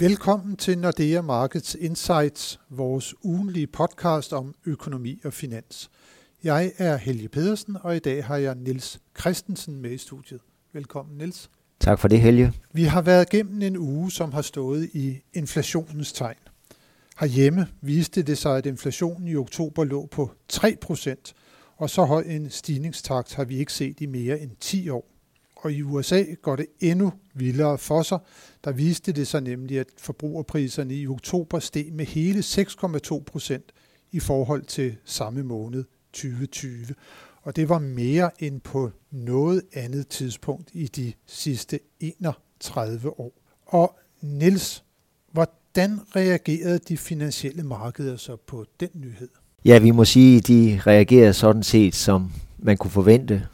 Velkommen til Nordea Markets Insights, vores ugenlige podcast om økonomi og finans. Jeg er Helge Pedersen, og i dag har jeg Nils Christensen med i studiet. Velkommen, Nils. Tak for det, Helge. Vi har været gennem en uge, som har stået i inflationens tegn. Herhjemme viste det sig, at inflationen i oktober lå på 3 procent, og så høj en stigningstakt har vi ikke set i mere end 10 år. Og i USA går det endnu vildere for sig. Der viste det sig nemlig, at forbrugerpriserne i oktober steg med hele 6,2 procent i forhold til samme måned 2020. Og det var mere end på noget andet tidspunkt i de sidste 31 år. Og Niels, hvordan reagerede de finansielle markeder så på den nyhed? Ja, vi må sige, at de reagerede sådan set, som man kunne forvente.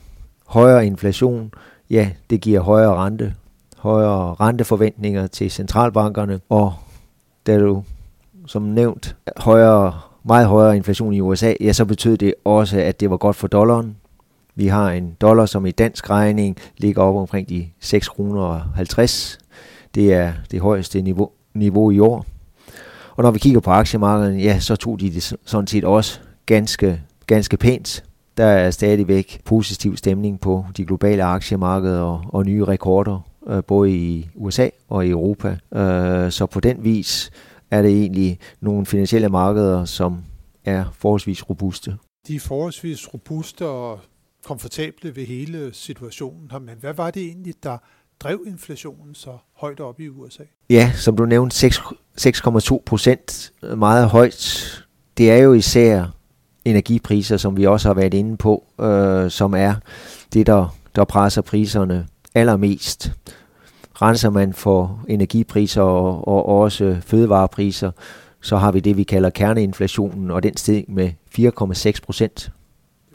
Højere inflation, ja, det giver højere rente, højere renteforventninger til centralbankerne, og da du som nævnt højere, meget højere inflation i USA, ja, så betød det også, at det var godt for dollaren. Vi har en dollar, som i dansk regning ligger op omkring de 6 kroner og 50. Det er det højeste niveau, niveau i år. Og når vi kigger på aktiemarkedet, ja, så tog de det sådan set også ganske, ganske pænt. Der er stadigvæk positiv stemning på de globale aktiemarkeder og, og nye rekorder, øh, både i USA og i Europa. Øh, så på den vis er det egentlig nogle finansielle markeder, som er forholdsvis robuste. De er forholdsvis robuste og komfortable ved hele situationen her, men hvad var det egentlig, der drev inflationen så højt op i USA? Ja, som du nævnte, 6,2 procent meget højt. Det er jo især energipriser, som vi også har været inde på, øh, som er det, der, der presser priserne allermest. Renser man for energipriser og, og også fødevarepriser, så har vi det, vi kalder kerneinflationen, og den steg med 4,6 procent.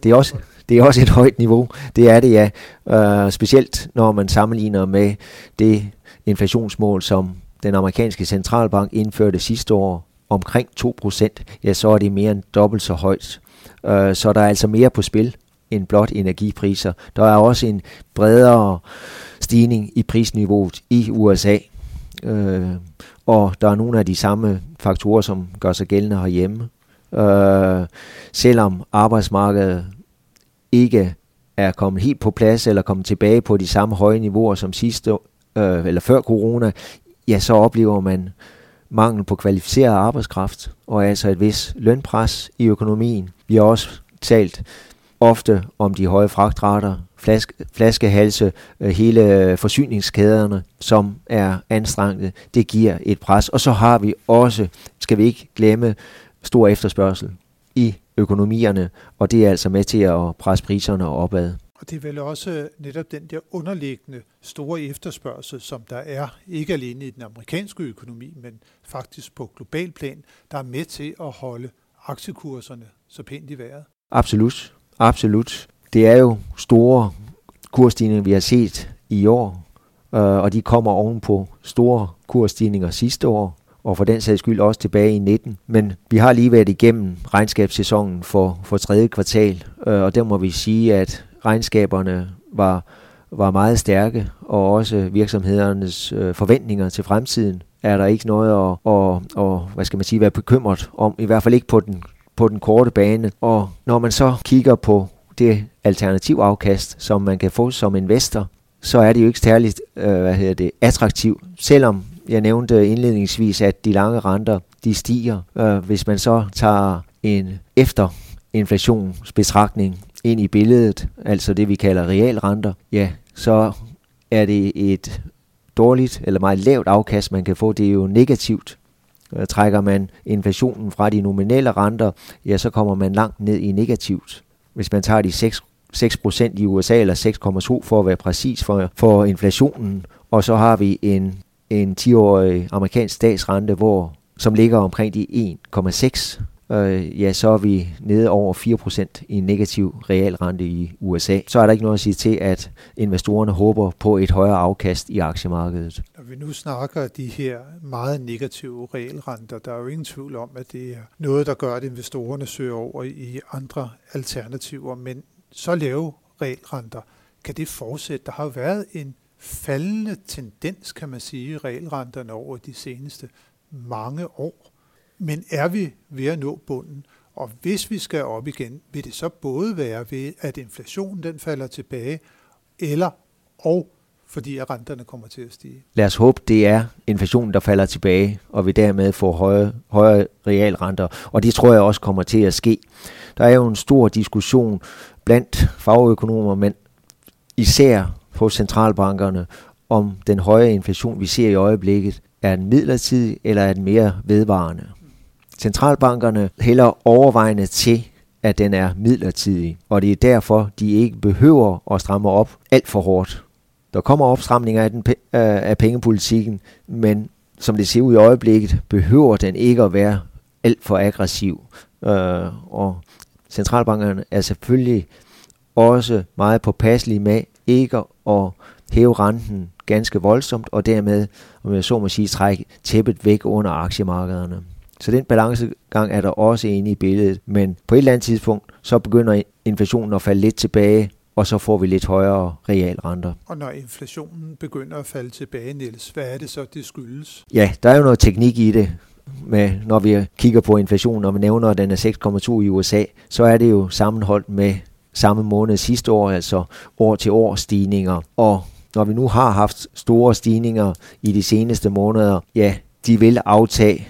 Det er også, det er også et højt niveau. Det er det, ja. Uh, specielt når man sammenligner med det inflationsmål, som den amerikanske centralbank indførte sidste år omkring 2%, ja, så er det mere end dobbelt så højt. Øh, så der er altså mere på spil end blot energipriser. Der er også en bredere stigning i prisniveauet i USA. Øh, og der er nogle af de samme faktorer, som gør sig gældende herhjemme. Øh, selvom arbejdsmarkedet ikke er kommet helt på plads eller kommet tilbage på de samme høje niveauer som sidste øh, eller før corona, ja, så oplever man mangel på kvalificeret arbejdskraft og altså et vis lønpres i økonomien. Vi har også talt ofte om de høje fragtrater, flaske, flaskehalse, øh, hele forsyningskæderne, som er anstrengte. Det giver et pres. Og så har vi også, skal vi ikke glemme, stor efterspørgsel i økonomierne, og det er altså med til at presse priserne opad. Og det er vel også netop den der underliggende store efterspørgsel, som der er, ikke alene i den amerikanske økonomi, men faktisk på global plan, der er med til at holde aktiekurserne så pænt i vejret. Absolut, absolut. Det er jo store kursstigninger, vi har set i år, øh, og de kommer ovenpå store kursstigninger sidste år, og for den sags skyld også tilbage i 19. Men vi har lige været igennem regnskabssæsonen for, for tredje kvartal, øh, og der må vi sige, at regnskaberne var, var meget stærke, og også virksomhedernes øh, forventninger til fremtiden er der ikke noget at, at, at, hvad skal man sige, være bekymret om, i hvert fald ikke på den, på den korte bane. Og når man så kigger på det alternativafkast, som man kan få som investor, så er det jo ikke særligt øh, hvad hedder det, attraktivt, selvom jeg nævnte indledningsvis, at de lange renter de stiger. Øh, hvis man så tager en efter inflationsbetragtning, ind i billedet, altså det vi kalder realrenter, ja, så er det et dårligt eller meget lavt afkast, man kan få. Det er jo negativt. Øh, trækker man inflationen fra de nominelle renter, ja, så kommer man langt ned i negativt. Hvis man tager de 6 6% i USA, eller 6,2 for at være præcis for, for inflationen, og så har vi en en 10-årig amerikansk statsrente, hvor, som ligger omkring de 1,6, øh, ja, så er vi nede over 4% i negativ realrente i USA. Så er der ikke noget at sige til, at investorerne håber på et højere afkast i aktiemarkedet. Når vi nu snakker de her meget negative realrenter, der er jo ingen tvivl om, at det er noget, der gør, at investorerne søger over i andre alternativer, men så lave realrenter, kan det fortsætte? Der har jo været en faldende tendens, kan man sige, i realrenterne over de seneste mange år. Men er vi ved at nå bunden? Og hvis vi skal op igen, vil det så både være ved, at inflationen den falder tilbage, eller og fordi at renterne kommer til at stige. Lad os håbe, det er inflationen, der falder tilbage, og vi dermed får høje, højere realrenter. Og det tror jeg også kommer til at ske. Der er jo en stor diskussion blandt fagøkonomer, men især på centralbankerne, om den høje inflation, vi ser i øjeblikket, er den midlertidig eller er den mere vedvarende. Centralbankerne hælder overvejende til, at den er midlertidig, og det er derfor, de ikke behøver at stramme op alt for hårdt. Der kommer opstramninger af, den, øh, af pengepolitikken, men som det ser ud i øjeblikket, behøver den ikke at være alt for aggressiv. Øh, og centralbankerne er selvfølgelig også meget påpasselige med ikke at hæve renten ganske voldsomt, og dermed, om jeg så må sige, trække tæppet væk under aktiemarkederne. Så den balancegang er der også inde i billedet, men på et eller andet tidspunkt, så begynder inflationen at falde lidt tilbage, og så får vi lidt højere realrenter. Og når inflationen begynder at falde tilbage, Niels, hvad er det så, det skyldes? Ja, der er jo noget teknik i det. Med, når vi kigger på inflationen, og vi nævner, at den er 6,2 i USA, så er det jo sammenholdt med samme måned sidste år, altså år til år stigninger. Og når vi nu har haft store stigninger i de seneste måneder, ja, de vil aftage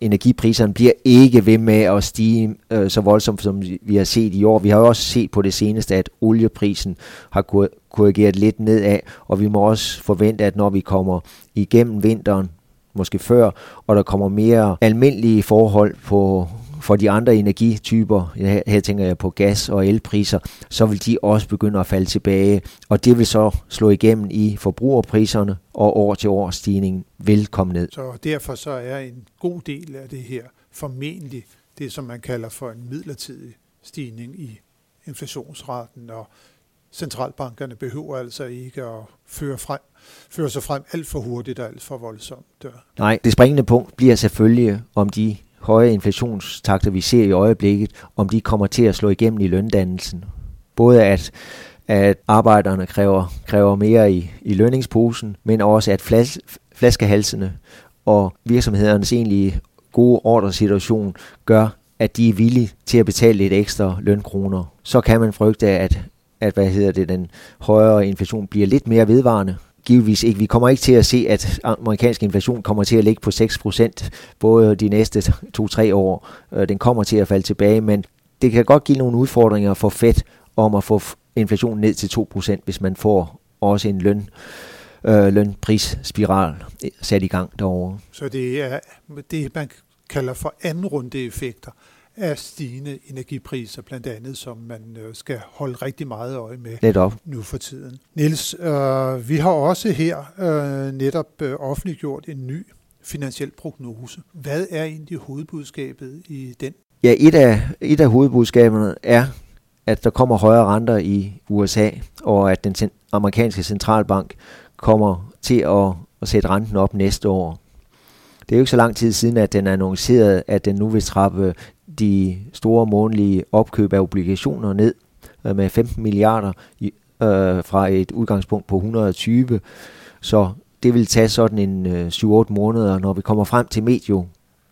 energipriserne bliver ikke ved med at stige øh, så voldsomt, som vi har set i år. Vi har jo også set på det seneste, at olieprisen har korrigeret lidt nedad, og vi må også forvente, at når vi kommer igennem vinteren, måske før, og der kommer mere almindelige forhold på, for de andre energityper, her, tænker jeg på gas og elpriser, så vil de også begynde at falde tilbage, og det vil så slå igennem i forbrugerpriserne, og år til år stigningen vil komme ned. Så derfor så er en god del af det her formentlig det, som man kalder for en midlertidig stigning i inflationsraten, og centralbankerne behøver altså ikke at føre, frem, føre sig frem alt for hurtigt og alt for voldsomt. Nej, det springende punkt bliver selvfølgelig, om de høje inflationstakter, vi ser i øjeblikket, om de kommer til at slå igennem i løndannelsen. Både at, at arbejderne kræver, kræver mere i, i lønningsposen, men også at flas, flaskehalsene og virksomhedernes egentlige gode ordresituation gør, at de er villige til at betale lidt ekstra lønkroner. Så kan man frygte, at, at hvad hedder det, den højere inflation bliver lidt mere vedvarende, givetvis ikke. Vi kommer ikke til at se, at amerikansk inflation kommer til at ligge på 6% både de næste 2-3 år. Øh, den kommer til at falde tilbage, men det kan godt give nogle udfordringer for Fed om at få inflationen ned til 2%, hvis man får også en løn, øh, lønprisspiral øh, sat i gang derovre. Så det er det, man kalder for anden runde effekter af stigende energipriser, blandt andet, som man øh, skal holde rigtig meget øje med netop. nu for tiden. Niels, øh, vi har også her øh, netop øh, offentliggjort en ny finansiel prognose. Hvad er egentlig hovedbudskabet i den? Ja, et af, et af hovedbudskaberne er, at der kommer højere renter i USA, og at den amerikanske centralbank kommer til at, at sætte renten op næste år. Det er jo ikke så lang tid siden, at den annoncerede, at den nu vil trappe de store månedlige opkøb af obligationer ned øh, med 15 milliarder øh, fra et udgangspunkt på 120. Så det vil tage sådan en øh, 7-8 måneder. Når vi kommer frem til medio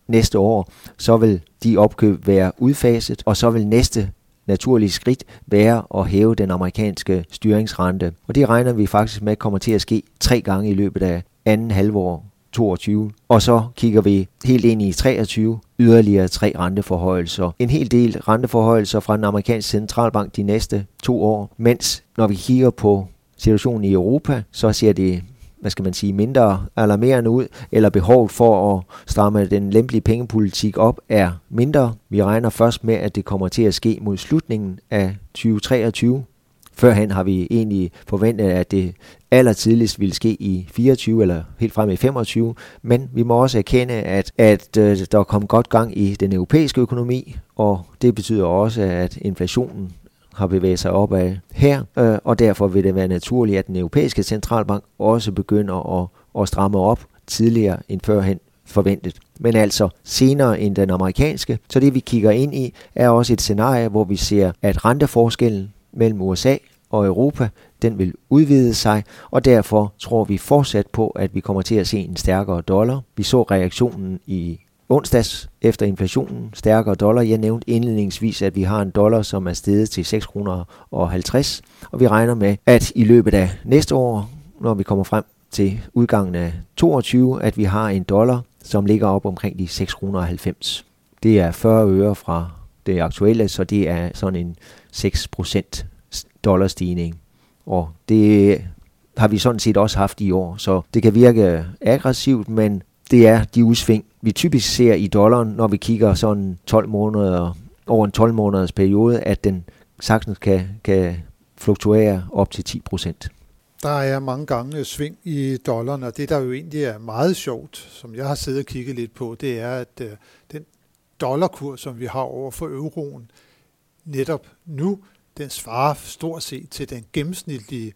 næste år, så vil de opkøb være udfaset, og så vil næste naturlige skridt være at hæve den amerikanske styringsrente. Og det regner vi faktisk med kommer til at ske tre gange i løbet af anden halvår 22. Og så kigger vi helt ind i 23, yderligere tre renteforhøjelser. En hel del renteforhøjelser fra den amerikanske centralbank de næste to år, mens når vi kigger på situationen i Europa, så ser det hvad skal man sige, mindre alarmerende ud, eller behovet for at stramme den lempelige pengepolitik op er mindre. Vi regner først med, at det kommer til at ske mod slutningen af 2023, Førhen har vi egentlig forventet, at det allertidligst ville ske i 24 eller helt frem i 25, men vi må også erkende, at, at øh, der kom godt gang i den europæiske økonomi, og det betyder også, at inflationen har bevæget sig opad her, øh, og derfor vil det være naturligt, at den europæiske centralbank også begynder at, at stramme op tidligere end førhen forventet. Men altså senere end den amerikanske. Så det vi kigger ind i er også et scenarie, hvor vi ser, at renteforskellen mellem USA og Europa, den vil udvide sig, og derfor tror vi fortsat på, at vi kommer til at se en stærkere dollar. Vi så reaktionen i onsdags efter inflationen, stærkere dollar. Jeg nævnte indledningsvis, at vi har en dollar, som er steget til 6 kroner og 50, og vi regner med, at i løbet af næste år, når vi kommer frem til udgangen af 22, at vi har en dollar, som ligger op omkring de 6 kroner og 90. Det er 40 øre fra det aktuelle, så det er sådan en 6% dollarstigning. Og det har vi sådan set også haft i år, så det kan virke aggressivt, men det er de udsving, vi typisk ser i dollaren, når vi kigger sådan 12 måneder, over en 12 måneders periode, at den sagtens kan, kan fluktuere op til 10 procent. Der er mange gange sving i dollaren, og det der jo egentlig er meget sjovt, som jeg har siddet og kigget lidt på, det er, at øh, den dollarkurs, som vi har over for euroen, netop nu, den svarer stort set til den gennemsnitlige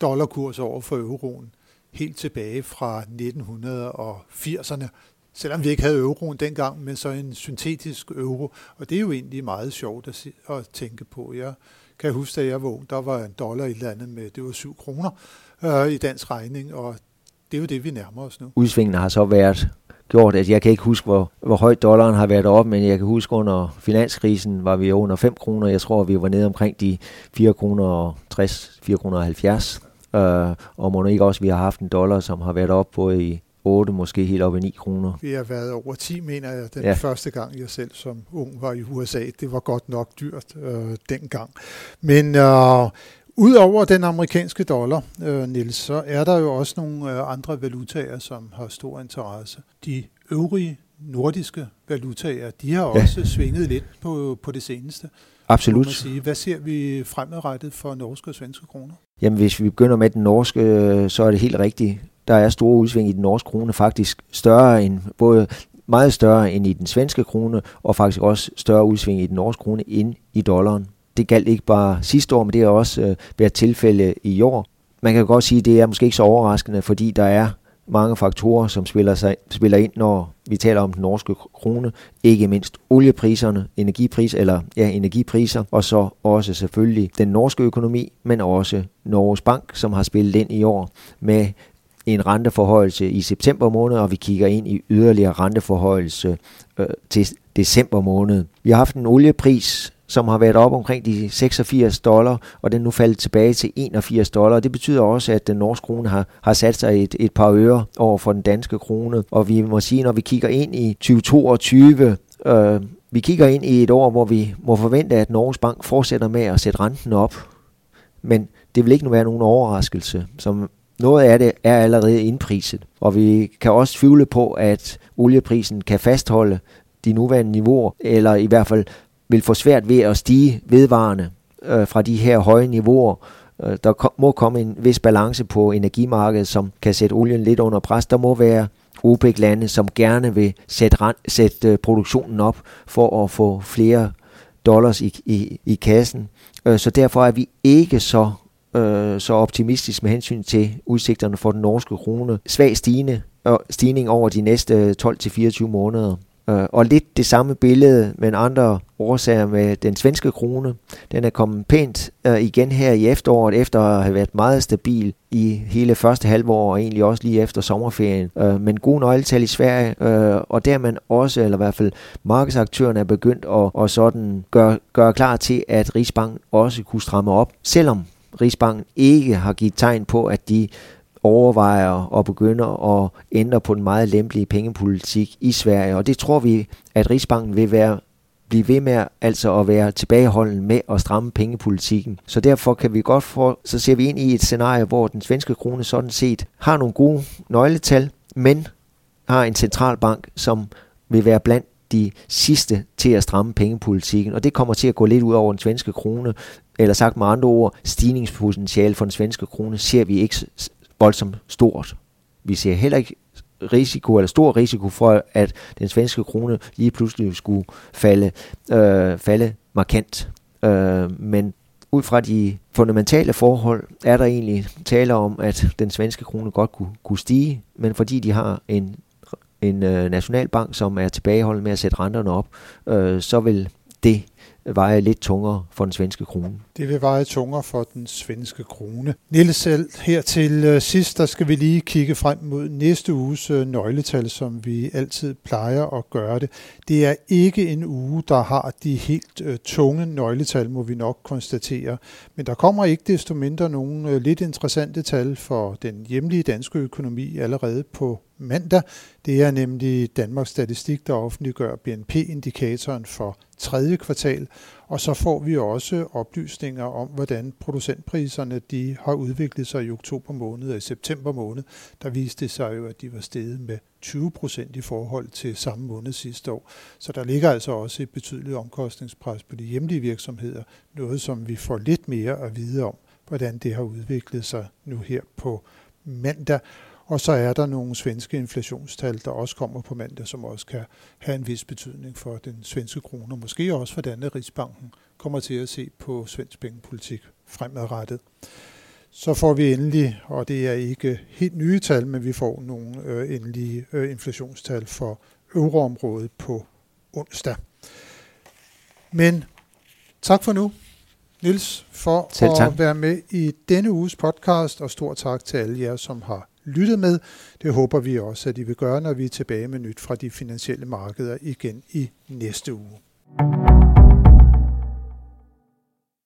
dollarkurs over for euroen helt tilbage fra 1980'erne, selvom vi ikke havde euroen dengang, men så en syntetisk euro, og det er jo egentlig meget sjovt at, at tænke på. Jeg kan huske, da jeg var ung, der var en dollar i landet med, det var 7 kroner øh, i dansk regning, og det er jo det, vi nærmer os nu. Udsvingene har så været gjort, at jeg kan ikke huske, hvor, hvor højt dollaren har været op, men jeg kan huske under finanskrisen var vi under 5 kroner. Jeg tror, vi var nede omkring de 4 kroner 60, 4 kroner 70. Øh, og må ikke også, vi har haft en dollar, som har været op på i 8, måske helt op i 9 kroner. Vi har været over 10, mener jeg, den ja. første gang, jeg selv som ung var i USA. Det var godt nok dyrt øh, dengang. Men øh, Udover den amerikanske dollar, øh, Nils, så er der jo også nogle øh, andre valutaer, som har stor interesse. De øvrige nordiske valutaer, de har ja. også svinget lidt på, på det seneste. Absolut. Sige. Hvad ser vi fremadrettet for norske og svenske kroner? Jamen, hvis vi begynder med den norske, øh, så er det helt rigtigt. Der er store udsving i den norske krone, faktisk større end både meget større end i den svenske krone, og faktisk også større udsving i den norske krone end i dollaren. Det galt ikke bare sidste år, men det har også øh, været tilfælde i år. Man kan godt sige, at det er måske ikke så overraskende, fordi der er mange faktorer, som spiller, sig, spiller ind, når vi taler om den norske krone. Ikke mindst oliepriserne, energipris, eller ja, energipriser, og så også selvfølgelig den norske økonomi, men også Norges Bank, som har spillet ind i år med en renteforhøjelse i september måned, og vi kigger ind i yderligere renteforhøjelse øh, til december måned. Vi har haft en oliepris, som har været op omkring de 86 dollar, og den nu faldet tilbage til 81 dollar. Det betyder også, at den norske krone har, har sat sig et, et par øre over for den danske krone. Og vi må sige, når vi kigger ind i 2022, øh, vi kigger ind i et år, hvor vi må forvente, at Norges Bank fortsætter med at sætte renten op. Men det vil ikke nu være nogen overraskelse, som noget af det er allerede indpriset, og vi kan også tvivle på, at olieprisen kan fastholde de nuværende niveauer, eller i hvert fald vil få svært ved at stige vedvarende øh, fra de her høje niveauer. Øh, der kom, må komme en vis balance på energimarkedet, som kan sætte olien lidt under pres. Der må være OPEC-lande, som gerne vil sætte, sætte øh, produktionen op for at få flere dollars i, i, i kassen. Øh, så derfor er vi ikke så øh, så optimistisk med hensyn til udsigterne for den norske krone. Svag stigende, øh, stigning over de næste øh, 12-24 måneder. Øh, og lidt det samme billede, men andre årsager med den svenske krone. Den er kommet pænt øh, igen her i efteråret, efter at have været meget stabil i hele første halvår, og egentlig også lige efter sommerferien. Øh, men gode nøgletal i Sverige, øh, og der man også, eller i hvert fald markedsaktørerne er begyndt at, at sådan gøre, gøre klar til, at Rigsbanken også kunne stramme op, selvom Rigsbanken ikke har givet tegn på, at de overvejer at begynde at ændre på den meget lempelige pengepolitik i Sverige. Og det tror vi, at Rigsbanken vil være blive ved med altså at være tilbageholden med at stramme pengepolitikken. Så derfor kan vi godt få, så ser vi ind i et scenarie, hvor den svenske krone sådan set har nogle gode nøgletal, men har en centralbank, som vil være blandt de sidste til at stramme pengepolitikken, og det kommer til at gå lidt ud over den svenske krone, eller sagt med andre ord, stigningspotentiale for den svenske krone ser vi ikke voldsomt stort. Vi ser heller ikke risiko eller stor risiko for, at den svenske krone lige pludselig skulle falde, øh, falde markant. Øh, men ud fra de fundamentale forhold er der egentlig tale om, at den svenske krone godt kunne, kunne stige, men fordi de har en, en øh, nationalbank, som er tilbageholdt med at sætte renterne op, øh, så vil det veje lidt tungere for den svenske krone. Det vil veje tungere for den svenske krone. Niels selv, her til øh, sidst, der skal vi lige kigge frem mod næste uges øh, nøgletal, som vi altid plejer at gøre det. Det er ikke en uge, der har de helt øh, tunge nøgletal, må vi nok konstatere. Men der kommer ikke desto mindre nogle lidt interessante tal for den hjemlige danske økonomi allerede på mandag. Det er nemlig Danmarks Statistik, der offentliggør BNP-indikatoren for tredje kvartal, og så får vi også oplysninger om, hvordan producentpriserne de har udviklet sig i oktober måned og i september måned. Der viste det sig jo, at de var steget med 20 procent i forhold til samme måned sidste år. Så der ligger altså også et betydeligt omkostningspres på de hjemlige virksomheder, noget som vi får lidt mere at vide om, hvordan det har udviklet sig nu her på mandag. Og så er der nogle svenske inflationstal, der også kommer på mandag, som også kan have en vis betydning for den svenske krone, og måske også hvordan Rigsbanken kommer til at se på svensk pengepolitik fremadrettet. Så får vi endelig, og det er ikke helt nye tal, men vi får nogle øh, endelige øh, inflationstal for euroområdet på onsdag. Men tak for nu, Nils, for Selv tak. at være med i denne uges podcast, og stor tak til alle jer, som har lyttet med. Det håber vi også, at I vil gøre, når vi er tilbage med nyt fra de finansielle markeder igen i næste uge.